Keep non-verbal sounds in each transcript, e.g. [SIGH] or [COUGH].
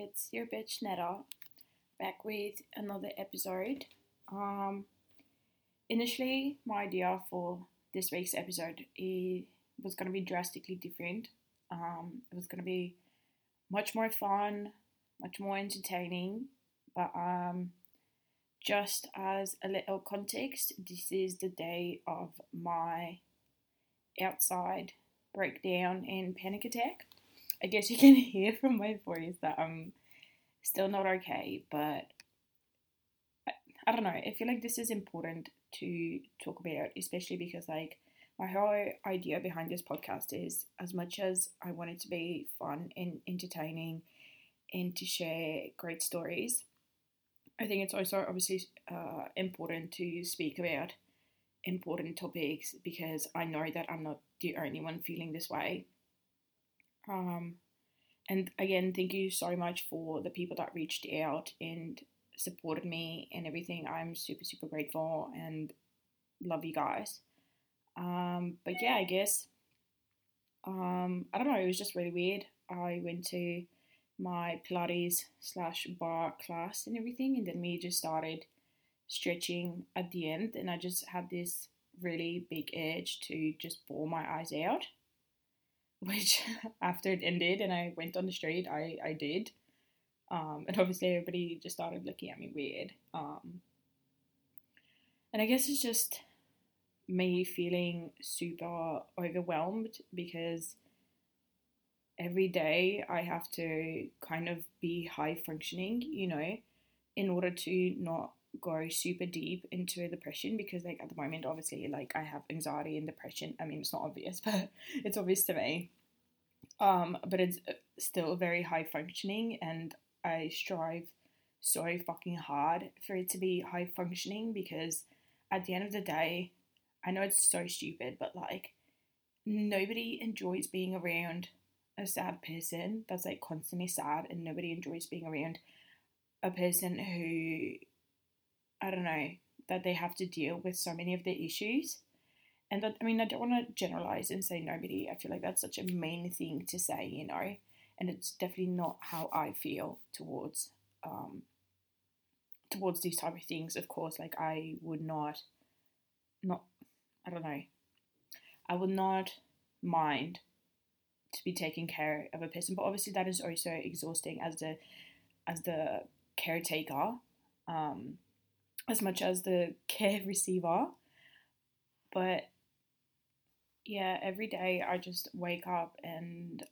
it's your bitch Netta back with another episode. Um, initially, my idea for this week's episode is, was going to be drastically different. Um, it was going to be much more fun, much more entertaining, but um, just as a little context, this is the day of my outside breakdown and panic attack. I guess you [LAUGHS] can hear from my voice that I'm still not okay, but I, I don't know. I feel like this is important to talk about, especially because, like, my whole idea behind this podcast is as much as I want it to be fun and entertaining and to share great stories, I think it's also obviously uh, important to speak about important topics because I know that I'm not the only one feeling this way. Um, and again, thank you so much for the people that reached out and supported me and everything. I'm super, super grateful and love you guys. Um, but yeah, I guess, um, I don't know, it was just really weird. I went to my Pilates slash barre class and everything, and then we just started stretching at the end, and I just had this really big urge to just bawl my eyes out which [LAUGHS] after it ended and I went on the street, I, I did. Um, and obviously everybody just started looking at me weird. Um, and I guess it's just me feeling super overwhelmed because every day I have to kind of be high functioning, you know, in order to not go super deep into a depression because like at the moment obviously like I have anxiety and depression. I mean it's not obvious, [LAUGHS] but it's obvious to me. Um, but it's uh, still very high functioning and I strive so fucking hard for it to be high functioning because at the end of the day, I know it's so stupid, but like nobody enjoys being around a sad person that's like constantly sad and nobody enjoys being around a person who I don't know, that they have to deal with so many of the issues. And that, I mean, I don't want to generalize and say nobody. I feel like that's such a mean thing to say, you know, and it's definitely not how I feel towards um, towards these type of things. Of course, like I would not, not, I don't know, I would not mind to be taking care of a person, but obviously that is also exhausting as the as the caretaker. Um, as much as the care [LAUGHS] receiver. But yeah, every day I just wake up and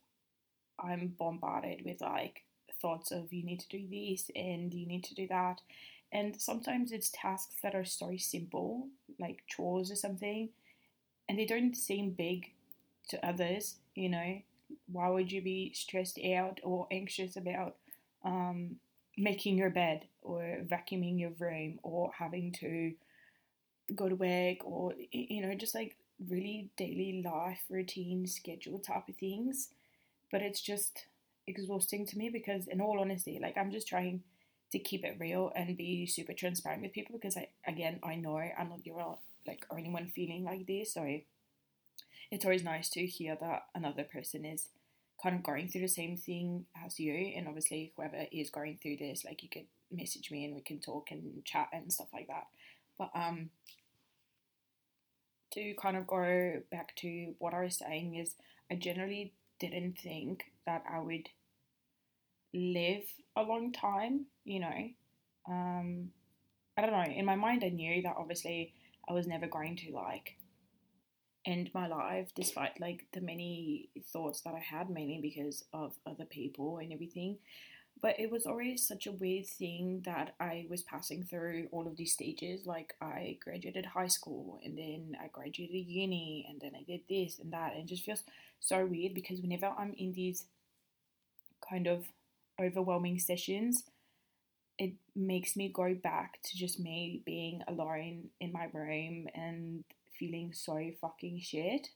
I'm bombarded with like thoughts of you need to do this and you need to do that. And sometimes it's tasks that are so simple, like chores or something, and they don't seem big to others, you know. Why would you be stressed out or anxious about um, making your bed or vacuuming your room or having to go to work or you know just like really daily life routine schedule type of things. But it's just exhausting to me because in all honesty like i'm just trying to keep it real and be super transparent with people because i again i know i'm not your like only one feeling like this. So it's always nice to hear that another person is kind of going through the same thing as you and obviously whoever is going through this like you could message me and we can talk and chat and stuff like that but um to kind of go back to what I was saying is I generally didn't think that I would live a long time, you know. Um, I don't know. In my mind, I knew that obviously I was never going to like end my life despite like the many thoughts that I had, mainly because of other people and everything. But it was always such a weird thing that I was passing through all of these stages. Like I graduated high school and then I graduated uni and then I did this and that. And it just feels so weird because whenever I'm in these kind of overwhelming sessions, it makes me go back to just me being alone in my room and feeling so fucking shit.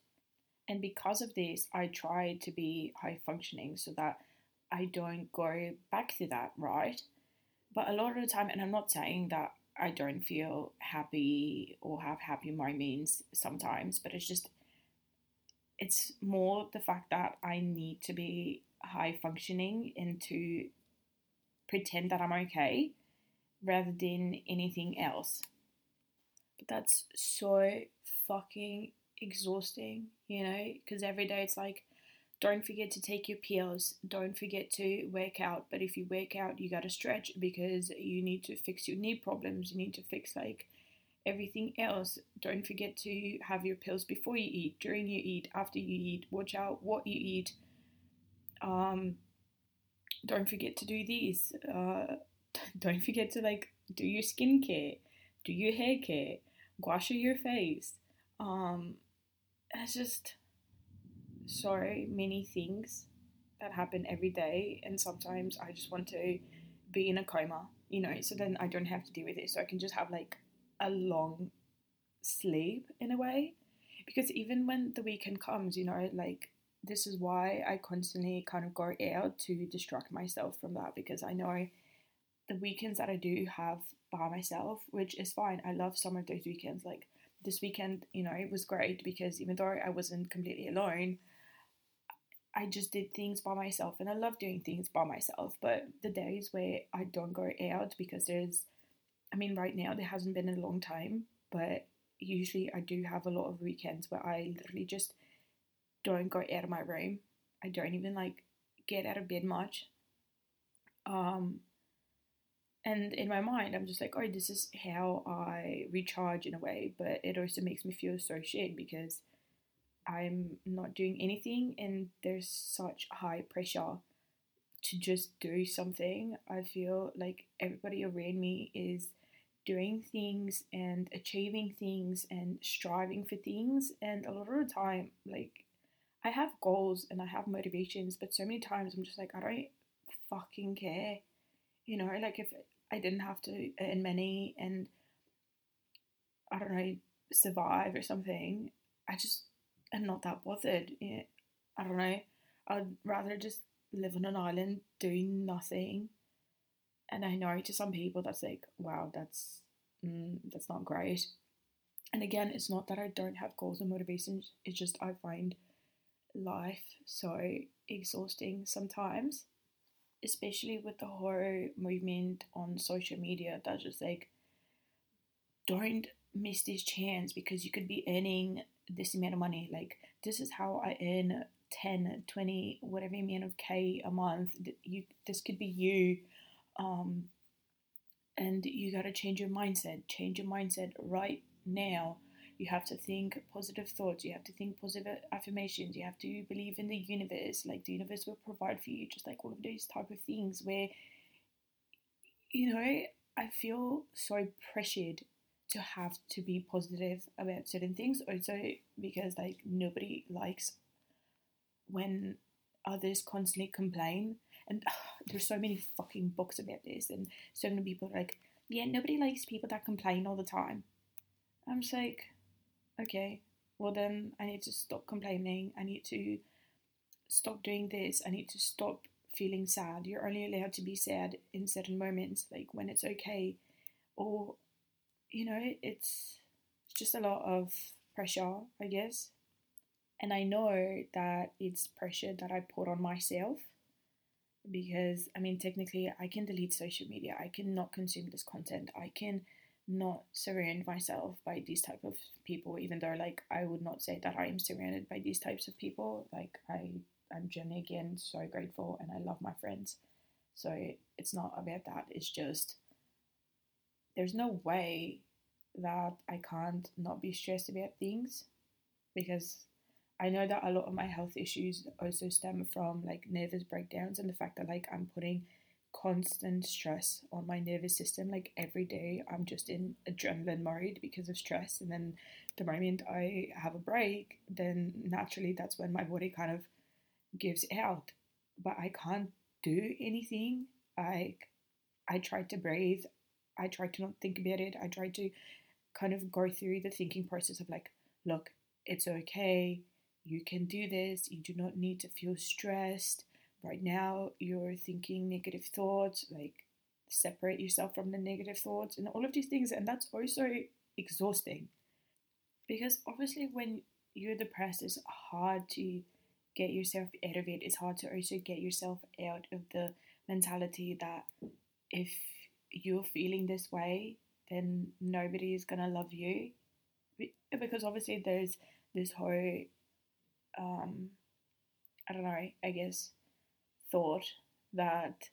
And because of this, I try to be high functioning so that I don't go back to that, right? But a lot of the time, and I'm not saying that I don't feel happy or have happy moments sometimes, but it's just, it's more the fact that I need to be high functioning and to pretend that I'm okay rather than anything else. But that's so fucking exhausting, you know, because every day it's like, don't forget to take your pills, don't forget to work out. But if you work out, you gotta stretch because you need to fix your knee problems, you need to fix like everything else. Don't forget to have your pills before you eat, during you eat, after you eat. Watch out what you eat. Um, don't forget to do these. Uh, [LAUGHS] don't forget to like do your skincare, do your hair care, wash your face. Um, it's just so many things that happen every day, and sometimes I just want to be in a coma, you know, so then I don't have to deal with it. So I can just have like a long sleep in a way. Because even when the weekend comes, you know, like this is why I constantly kind of go out to distract myself from that because I know the weekends that I do have by myself, which is fine. I love some of those weekends. Like this weekend, you know, it was great because even though I wasn't completely alone, I just did things by myself and I love doing things by myself. But the days where I don't go out because there's I mean, right now there hasn't been a long time, but usually I do have a lot of weekends where I literally just don't go out of my room. I don't even like get out of bed much. Um, and in my mind, I'm just like, oh, this is how I recharge in a way, but it also makes me feel so shit because I'm not doing anything and there's such high pressure to just do something. I feel like everybody around me is doing things and achieving things and striving for things. And a lot of the time, like, I have goals and I have motivations, but so many times I'm just like, I don't fucking care. You know, like if I didn't have to earn money and I don't know, survive or something, I just am not that bothered. I don't know. I'd rather just live on an island doing nothing and I know to some people that's like, wow, that's mm, that's not great. And again, it's not that I don't have goals and motivations. It's just I find life so exhausting sometimes, especially with the whole movement on social media. That's just like, don't miss this chance because you could be earning this amount of money. Like, this is how I earn 10, 20, whatever amount of K a month. You, this could be you um, and you got to change your mindset. Change your mindset right now. You have to think positive thoughts. You have to think positive affirmations. You have to believe in the universe. Like the universe will provide for you. Just like all of those type of things where, you know, I feel so pressured to have to be positive about certain things. Also because like nobody likes when others constantly complain and [SIGHS] there's so many fucking books about this, and so many people are like, yeah, nobody likes people that complain all the time. I'm just like, okay, well then I need to stop complaining. I need to stop doing this. I need to stop feeling sad. You're only allowed to be sad in certain moments, like when it's okay, or you know, it's just a lot of pressure, I guess. And I know that it's pressure that I put on myself because I mean, technically, I can delete social media. I cannot consume this content. I can not surround myself by these type of people, even though like I would not say that I am surrounded by these types of people. Like I, I'm genuinely again so grateful, and I love my friends. So it's not about that. It's just there's no way that I can't not be stressed about things because I know that a lot of my health issues also stem from like nervous breakdowns and the fact that like I'm putting constant stress on my nervous system. Like every day I'm just in adrenaline mode because of stress. And then the moment I have a break, then naturally that's when my body kind of gives out. But I can't do anything. I I try to breathe. I try to not think about it. I try to kind of go through the thinking process of like, look, it's okay you can do this. You do not need to feel stressed. Right now, you're thinking negative thoughts, like separate yourself from the negative thoughts and all of these things. And that's also exhausting because obviously, when you're depressed, it's hard to get yourself out of it. It's hard to also get yourself out of the mentality that if you're feeling this way, then nobody is gonna love you, because obviously there's this whole, um, I don't know, I guess, thought that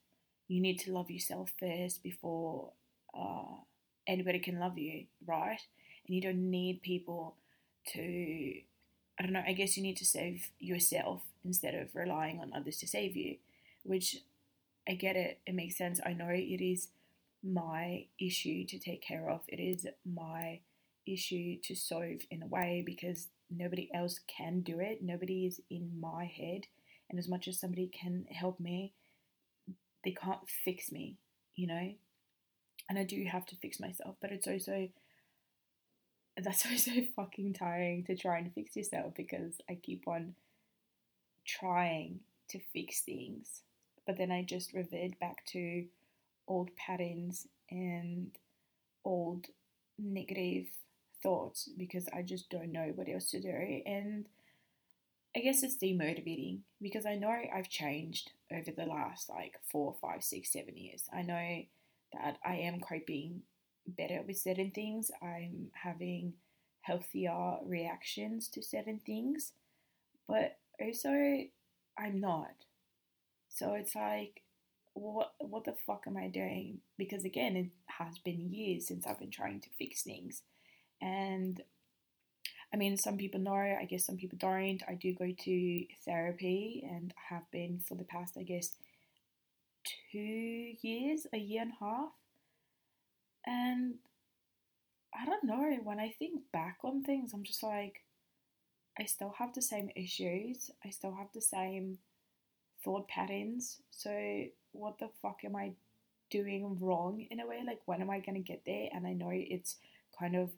you need to love yourself first before uh, anybody can love you, right? And you don't need people to, I don't know, I guess you need to save yourself instead of relying on others to save you, which I get it, it makes sense. I know it is my issue to take care of, it is my issue to solve in a way because nobody else can do it, nobody is in my head. And as much as somebody can help me, they can't fix me, you know? And I do have to fix myself, but it's also that's [LAUGHS] also fucking tiring to try and fix yourself because I keep on trying to fix things, but then I just revert back to old patterns and old negative thoughts because I just don't know what else to do. And I guess it's demotivating because I know I've changed over the last like four, five, six, seven years. I know that I am coping better with certain things. I'm having healthier reactions to certain things, but also I'm not. So it's like, what what the fuck am I doing? Because again, it has been years since I've been trying to fix things, and I mean, some people know, I guess some people don't. I do go to therapy and have been for the past, I guess, two years, a year and a half. And I don't know, when I think back on things, I'm just like, I still have the same issues. I still have the same thought patterns. So, what the fuck am I doing wrong in a way? Like, when am I going to get there? And I know it's kind of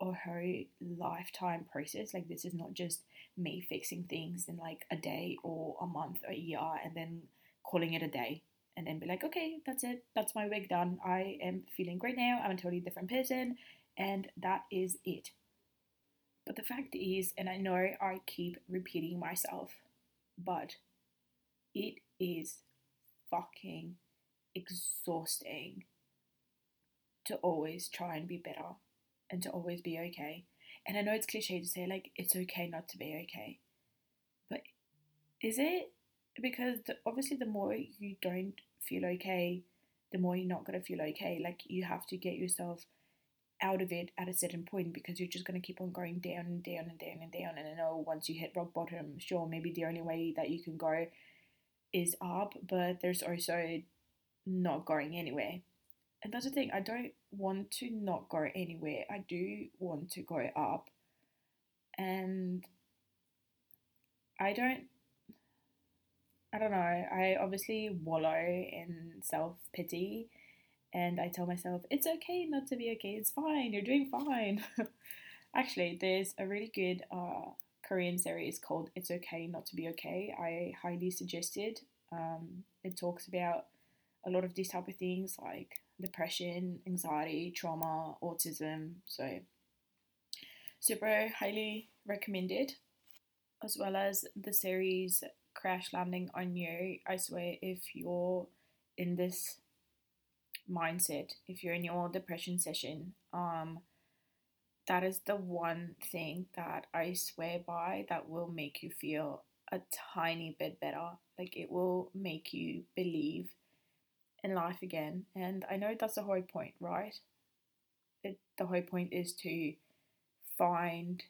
a whole lifetime process. Like, this is not just me fixing things in like a day or a month or a year and then calling it a day and then be like, okay, that's it. That's my week done. I am feeling great now. I'm a totally different person. And that is it. But the fact is, and I know I keep repeating myself, but it is fucking exhausting to always try and be better and to always be okay. And I know it's cliche to say, like, it's okay not to be okay. But is it? Because the, obviously, the more you don't feel okay, the more you're not going to feel okay. Like, you have to get yourself out of it at a certain point because you're just going to keep on going down and down and down and down. And I know once you hit rock bottom, sure, maybe the only way that you can go is up, but there's also not going anywhere. And that's the thing, I don't want to not go anywhere. I do want to go up. And I don't I don't know. I obviously wallow in self pity and I tell myself, it's okay not to be okay, it's fine, you're doing fine. [LAUGHS] Actually, there's a really good uh, Korean series called It's Okay Not to Be Okay. I highly suggest it. Um, it talks about a lot of these type of things like depression, anxiety, trauma, autism. So, super highly recommended, as well as the series Crash Landing on You. I swear, if you're in this mindset if you're in your depression session um that is the one thing that i swear by that will make you feel a tiny bit better like it will make you believe in life again and i know that's the whole point right it, the whole point is to find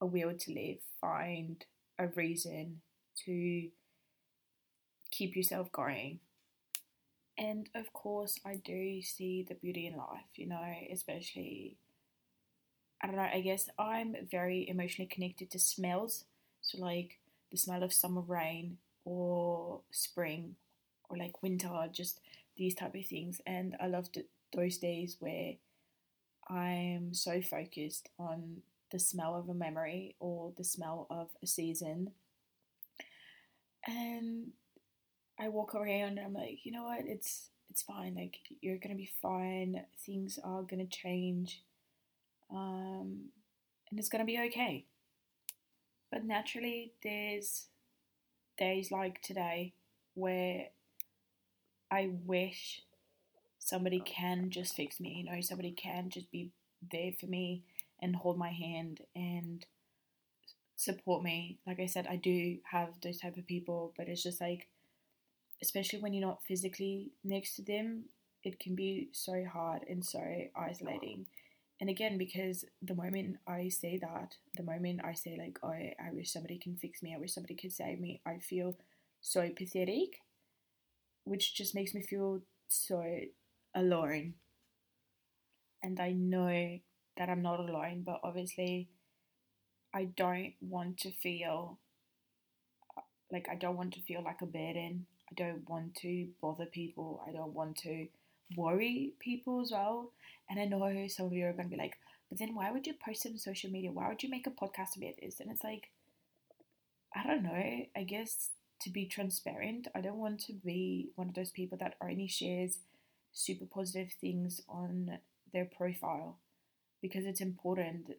a will to live find a reason to keep yourself going and of course, I do see the beauty in life, you know, especially, I don't know, I guess I'm very emotionally connected to smells. So, like the smell of summer rain or spring or like winter, just these type of things. And I love the, those days where I'm so focused on the smell of a memory or the smell of a season. And I walk around and I'm like, you know what? It's it's fine. Like you're gonna be fine. Things are gonna change, um, and it's gonna be okay. But naturally, there's days like today where I wish somebody oh. can just fix me, you know, somebody can just be there for me and hold my hand and support me. Like I said, I do have those type of people, but it's just like, especially when you're not physically next to them, it can be so hard and so isolating. And again, because the moment I say that, the moment I say like, oh, I wish somebody can fix me, I wish somebody could save me, I feel so pathetic, which just makes me feel so alone. And I know that I'm not alone, but obviously, I don't want to feel like I don't want to feel like a burden. I don't want to bother people. I don't want to worry people as well. And I know some of you are going to be like, but then why would you post it on social media? Why would you make a podcast about this? And it's like, I don't know. I guess to be transparent, I don't want to be one of those people that only shares super positive things on their profile because it's important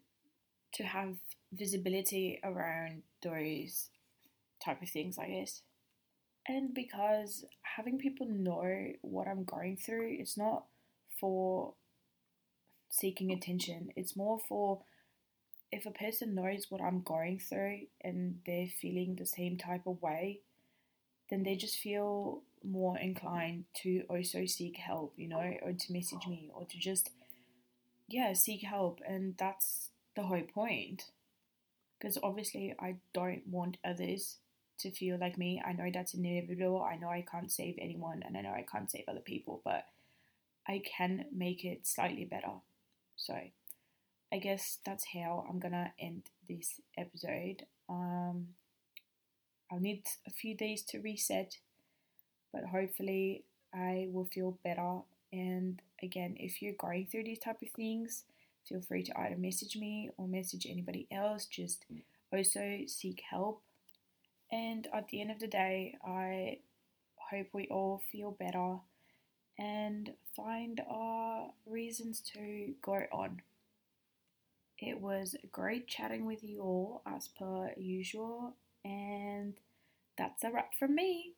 to have visibility around those type of things, I guess. And because having people know what I'm going through, it's not for seeking attention, it's more for if a person knows what I'm going through and they're feeling the same type of way, then they just feel more inclined to also seek help, you know, or to message me or to just, yeah, seek help. And that's the whole point. Because obviously, I don't want others to feel like me. I know that's inevitable. I know I can't save anyone and I know I can't save other people, but I can make it slightly better. So I guess that's how I'm gonna end this episode. Um, I'll need a few days to reset, but hopefully I will feel better. And again, if you're going through these type of things, feel free to either message me or message anybody else. Just also seek help. And at the end of the day, I hope we all feel better and find our reasons to go on. It was great chatting with you all as per usual, and that's a wrap from me.